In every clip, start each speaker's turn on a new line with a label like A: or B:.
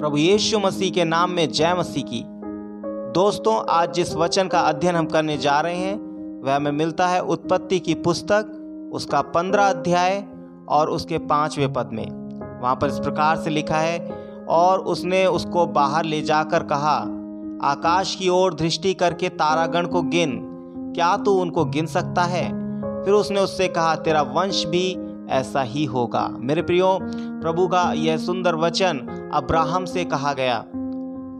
A: प्रभु यीशु मसीह के नाम में जय मसीह की। दोस्तों, आज जिस वचन का अध्ययन हम करने जा रहे हैं, वह हमें मिलता है उत्पत्ति की पुस्तक, उसका पंद्रह अध्याय और उसके पाँचवें पद में। वहाँ पर इस प्रकार से लिखा है, और उसने उसको बाहर ले जाकर कहा, आकाश की ओर दृष्टि करके तारागण को गिन, क्या तू उनको गिन सकता है? फिर उसने उससे कहा, तेरा वंश भी ऐसा ही होगा। मेरे प्रियो, प्रभु का यह सुंदर वचन अब्राहम से कहा गया।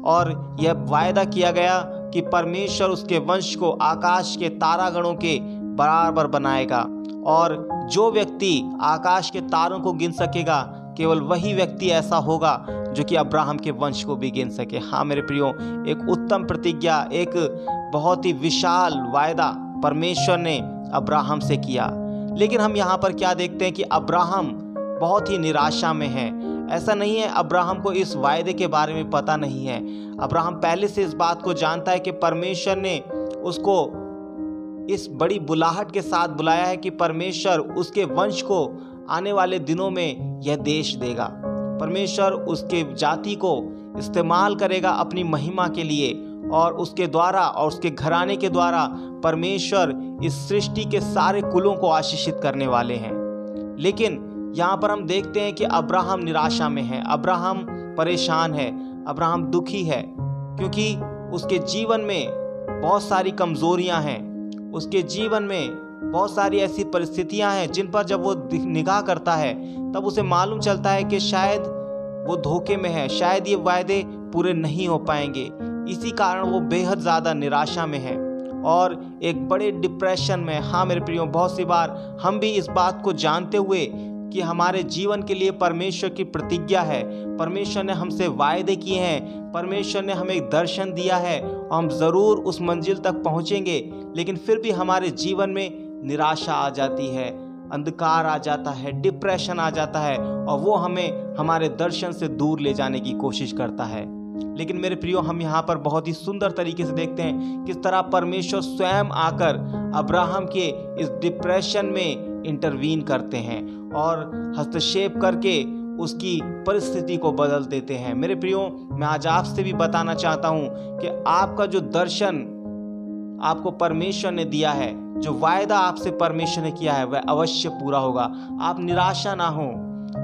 A: और यह वायदा किया गया कि परमेश्वर उसके वंश को आकाश के तारागणों के बराबर बनाएगा। और जो व्यक्ति आकाश के तारों को गिन सकेगा, केवल वही व्यक्ति ऐसा होगा जो कि अब्राहम के वंश को भी गिन सके। हाँ मेरे प्रियो, एक उत्तम प्रतिज्ञा, एक बहुत ही विशाल वायदा परमेश्वर ने अब्राहम से किया। लेकिन हम यहाँ पर क्या देखते हैं कि अब्राहम बहुत ही निराशा में है। ऐसा नहीं है, अब्राहम को इस वायदे के बारे में पता नहीं है। अब्राहम पहले से इस बात को जानता है कि परमेश्वर ने उसको इस बड़ी बुलाहट के साथ बुलाया है कि परमेश्वर उसके वंश को आने वाले दिनों में यह देश देगा। परमेश्वर उसके जाति को इस्तेमाल करेगा अपनी महिमा के लिए और उसके द्वारा और उसके घराने के द्वारा परमेश्वर इस सृष्टि के सारे कुलों को आशीषित करने वाले हैं। लेकिन यहाँ पर हम देखते हैं कि अब्राहम निराशा में है। अब्राहम परेशान है। अब्राहम दुखी है, क्योंकि उसके जीवन में बहुत सारी कमज़ोरियाँ हैं। उसके जीवन में बहुत सारी ऐसी परिस्थितियाँ हैं, जिन पर जब वो निगाह करता है, तब उसे मालूम चलता है कि शायद वो धोखे में है, शायद ये वायदे पूरे नहीं हो पाएँगे। इसी कारण वो बेहद ज़्यादा निराशा में है और एक बड़े डिप्रेशन में हाँ मेरे प्रियो, बहुत सी बार हम भी इस बात को जानते हुए कि हमारे जीवन के लिए परमेश्वर की प्रतिज्ञा है। परमेश्वर ने हमसे वायदे किए हैं। परमेश्वर ने हमें एक दर्शन दिया है और हम ज़रूर उस मंजिल तक पहुँचेंगे, लेकिन फिर भी हमारे जीवन में निराशा आ जाती है, अंधकार आ जाता है, डिप्रेशन आ जाता है और वो हमें हमारे दर्शन से दूर ले जाने की कोशिश करता है। लेकिन मेरे प्रियो, हम यहाँ पर बहुत ही सुंदर तरीके से देखते हैं किस तरह परमेश्वर स्वयं आकर अब्राहम के इस डिप्रेशन में इंटरवीन करते हैं और हस्तक्षेप करके उसकी परिस्थिति को बदल देते हैं। मेरे प्रियो, मैं आज आपसे भी बताना चाहता हूँ कि आपका जो दर्शन आपको परमेश्वर ने दिया है, जो वायदा आपसे परमेश्वर ने किया है, वह अवश्य पूरा होगा। आप निराशा ना हो।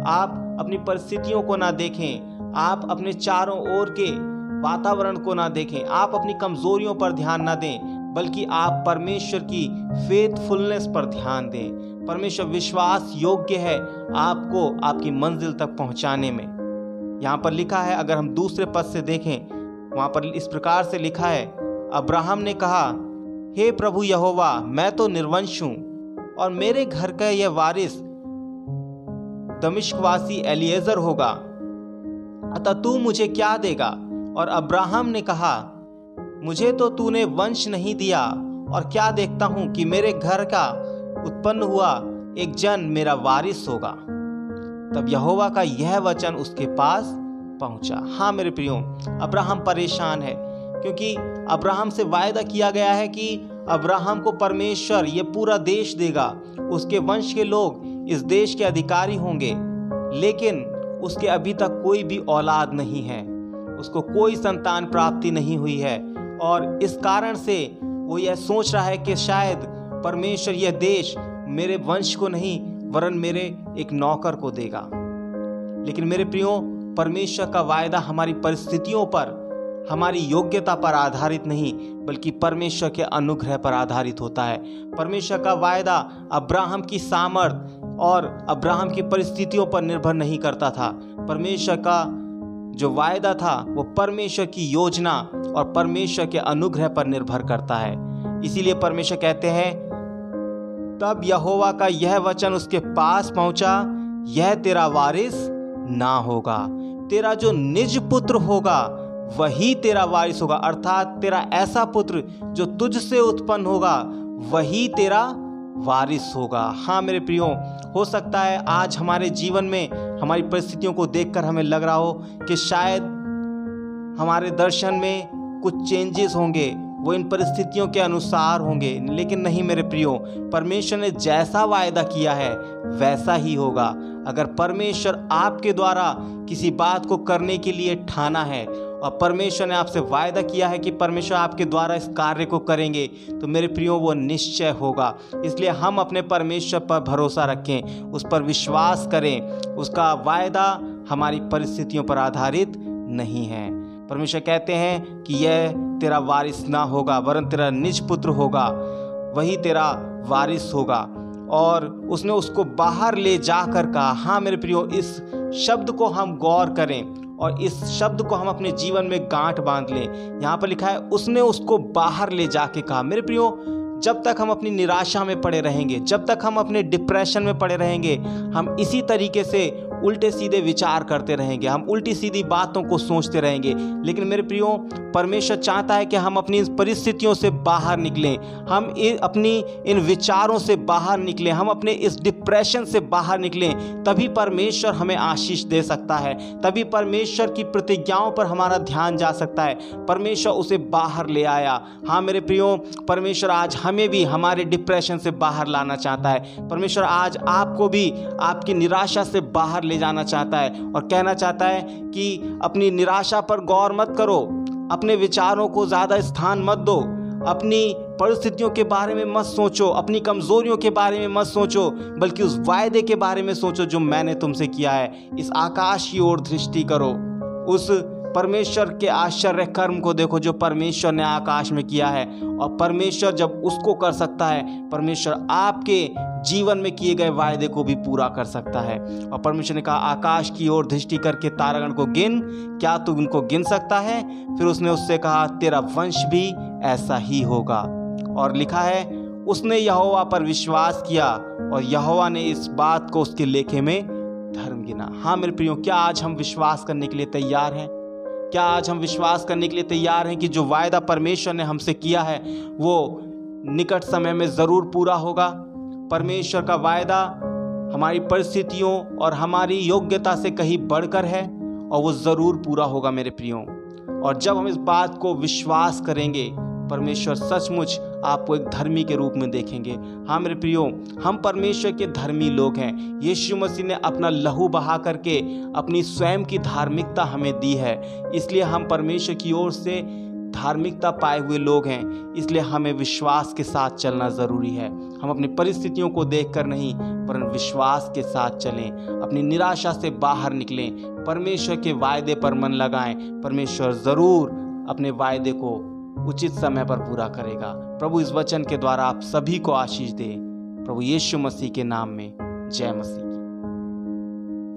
A: आप अपनी परिस्थितियों को ना देखें। आप अपने चारों ओर के वातावरण को ना देखें। आप अपनी कमजोरियों पर ध्यान ना दें, बल्कि आप परमेश्वर की फेथफुलनेस पर ध्यान दें। परमेश्वर विश्वास योग्य है आपको आपकी मंजिल तक पहुँचाने में। यहाँ पर लिखा है, अगर हम दूसरे पद से देखें, वहाँ पर इस प्रकार से लिखा है, अब्राहम ने कहा, हे प्रभु यहोवा, मैं तो निर्वंश हूँ, और मेरे घर का यह वारिस दमिश्कवासी एलिएजर होगा। अतः तू मुझे क्या देगा? और अब्राहम ने कहा, मुझे तो तूने वंश नहीं दिया, और क्या देखता हूँ कि मेरे घर का उत्पन्न हुआ, एक जन मेरा वारिस होगा। तब यहोवा का यह वचन उसके पास पहुँचा। हाँ मेरे प्रियो, अब्राहम परेशान है, क्योंकि अब्राहम से वायदा किया गया है कि अब्राहम को परमेश्वर, ये पूरा देश देगा। उसके वंश के लोग इस देश के अधिकारी होंगे, लेकिन उसके अभी तक कोई भी औलाद नहीं है। उसको कोई संतान प्राप्ति नहीं हुई है, और इस कारण से वो यह सोच रहा है कि शायद परमेश्वर यह देश मेरे वंश को नहीं, वरन मेरे एक नौकर को देगा। लेकिन मेरे प्रियो, परमेश्वर का वायदा हमारी परिस्थितियों पर, हमारी योग्यता पर आधारित नहीं, बल्कि परमेश्वर के अनुग्रह पर आधारित होता है। परमेश्वर का वायदा अब्राहम की सामर्थ और अब्राहम की परिस्थितियों पर निर्भर नहीं करता था। परमेश्वर का जो वायदा था, वो परमेश्वर की योजना और परमेश्वर के अनुग्रह पर निर्भर करता है। इसीलिए परमेश्वर कहते हैं तब यहोवा का यह वचन उसके पास पहुँचा, यह तेरा वारिस ना होगा, तेरा जो निज पुत्र होगा, वही तेरा वारिस होगा। अर्थात तेरा ऐसा पुत्र जो तुझसे उत्पन्न होगा, वही तेरा वारिस होगा। हाँ मेरे प्रियो, हो सकता है आज हमारे जीवन में हमारी परिस्थितियों को देखकर हमें लग रहा हो कि शायद हमारे दर्शन में कुछ चेंजेस होंगे वो इन परिस्थितियों के अनुसार होंगे, लेकिन नहीं मेरे प्रियो, परमेश्वर ने जैसा वायदा किया है, वैसा ही होगा। अगर परमेश्वर आपके द्वारा किसी बात को करने के लिए ठाना है, और परमेश्वर ने आपसे वायदा किया है कि परमेश्वर आपके द्वारा इस कार्य को करेंगे तो मेरे प्रियो, वो निश्चय होगा। इसलिए हम अपने परमेश्वर पर भरोसा रखें, उस पर विश्वास करें। उसका वायदा हमारी परिस्थितियों पर आधारित नहीं है। परमेश्वर कहते हैं कि यह तेरा वारिस ना होगा, वरन तेरा निज पुत्र होगा। वही तेरा वारिस होगा। और उसने उसको बाहर ले जाकर कहा हाँ मेरे प्रियो, इस शब्द को हम गौर करें और इस शब्द को हम अपने जीवन में गांठ बाँध लें। यहाँ पर लिखा है, उसने उसको बाहर ले जाके कहा, मेरे प्रियो, जब तक हम अपनी निराशा में पड़े रहेंगे, जब तक हम अपने डिप्रेशन में पड़े रहेंगे, हम इसी तरीके से उल्टे सीधे विचार करते रहेंगे, हम उल्टी सीधी बातों को सोचते रहेंगे। लेकिन मेरे प्रियो, परमेश्वर चाहता है कि हम अपनी परिस्थितियों से बाहर निकलें। हम अपनी इन विचारों से बाहर निकलें। हम अपने इस डिप्रेशन से बाहर निकलें, तभी परमेश्वर हमें आशीष दे सकता है। तभी परमेश्वर की प्रतिज्ञाओं पर हमारा ध्यान जा सकता है। परमेश्वर उसे बाहर ले आया। हाँ मेरे प्रियो, परमेश्वर आज हमें भी हमारे डिप्रेशन से बाहर लाना चाहता है। परमेश्वर आज आपको भी आपकी निराशा से बाहर ले जाना चाहता है और कहना चाहता है कि अपनी निराशा पर गौर मत करो, अपने विचारों को ज़्यादा स्थान मत दो, अपनी परिस्थितियों के बारे में मत सोचो, अपनी कमज़ोरियों के बारे में मत सोचो, बल्कि उस वायदे के बारे में सोचो जो मैंने तुमसे किया है। इस आकाश की ओर दृष्टि करो, उस परमेश्वर के आश्चर्य कर्म को देखो जो परमेश्वर ने आकाश में किया है। और परमेश्वर जब उसको कर सकता है, परमेश्वर आपके जीवन में किए गए वायदे को भी पूरा कर सकता है। और परमेश्वर ने कहा, आकाश की ओर दृष्टि करके तारागण को गिन, क्या तू उनको गिन सकता है? फिर उसने उससे कहा, तेरा वंश भी ऐसा ही होगा। और लिखा है, उसने यहोवा पर विश्वास किया और यहोवा ने इस बात को उसके लेखे में धर्म गिना। हाँ मेरे प्रियो, क्या आज हम विश्वास करने के लिए तैयार हैं? क्या आज हम विश्वास करने के लिए तैयार हैं कि जो वायदा परमेश्वर ने हमसे किया है, वो निकट समय में ज़रूर पूरा होगा? परमेश्वर का वायदा हमारी परिस्थितियों और हमारी योग्यता से कहीं बढ़कर है और वो ज़रूर पूरा होगा मेरे प्रियो। और जब हम इस बात को विश्वास करेंगे परमेश्वर सचमुच आपको एक धर्मी के रूप में देखेंगे। हाँ मेरे प्रियो, हम परमेश्वर के धर्मी लोग हैं। यीशु मसीह ने अपना लहू बहा करके अपनी स्वयं की धार्मिकता हमें दी है। इसलिए हम परमेश्वर की ओर से धार्मिकता पाए हुए लोग हैं। इसलिए हमें विश्वास के साथ चलना ज़रूरी है। हम अपनी परिस्थितियों को देखकर नहीं, पर विश्वास के साथ चलें। अपनी निराशा से बाहर निकलें। परमेश्वर के वायदे पर मन लगाएँ। परमेश्वर ज़रूर अपने वायदे को उचित समय पर पूरा करेगा। प्रभु इस वचन के द्वारा आप सभी को आशीष दे। प्रभु यीशु मसीह के नाम में। जय मसीह।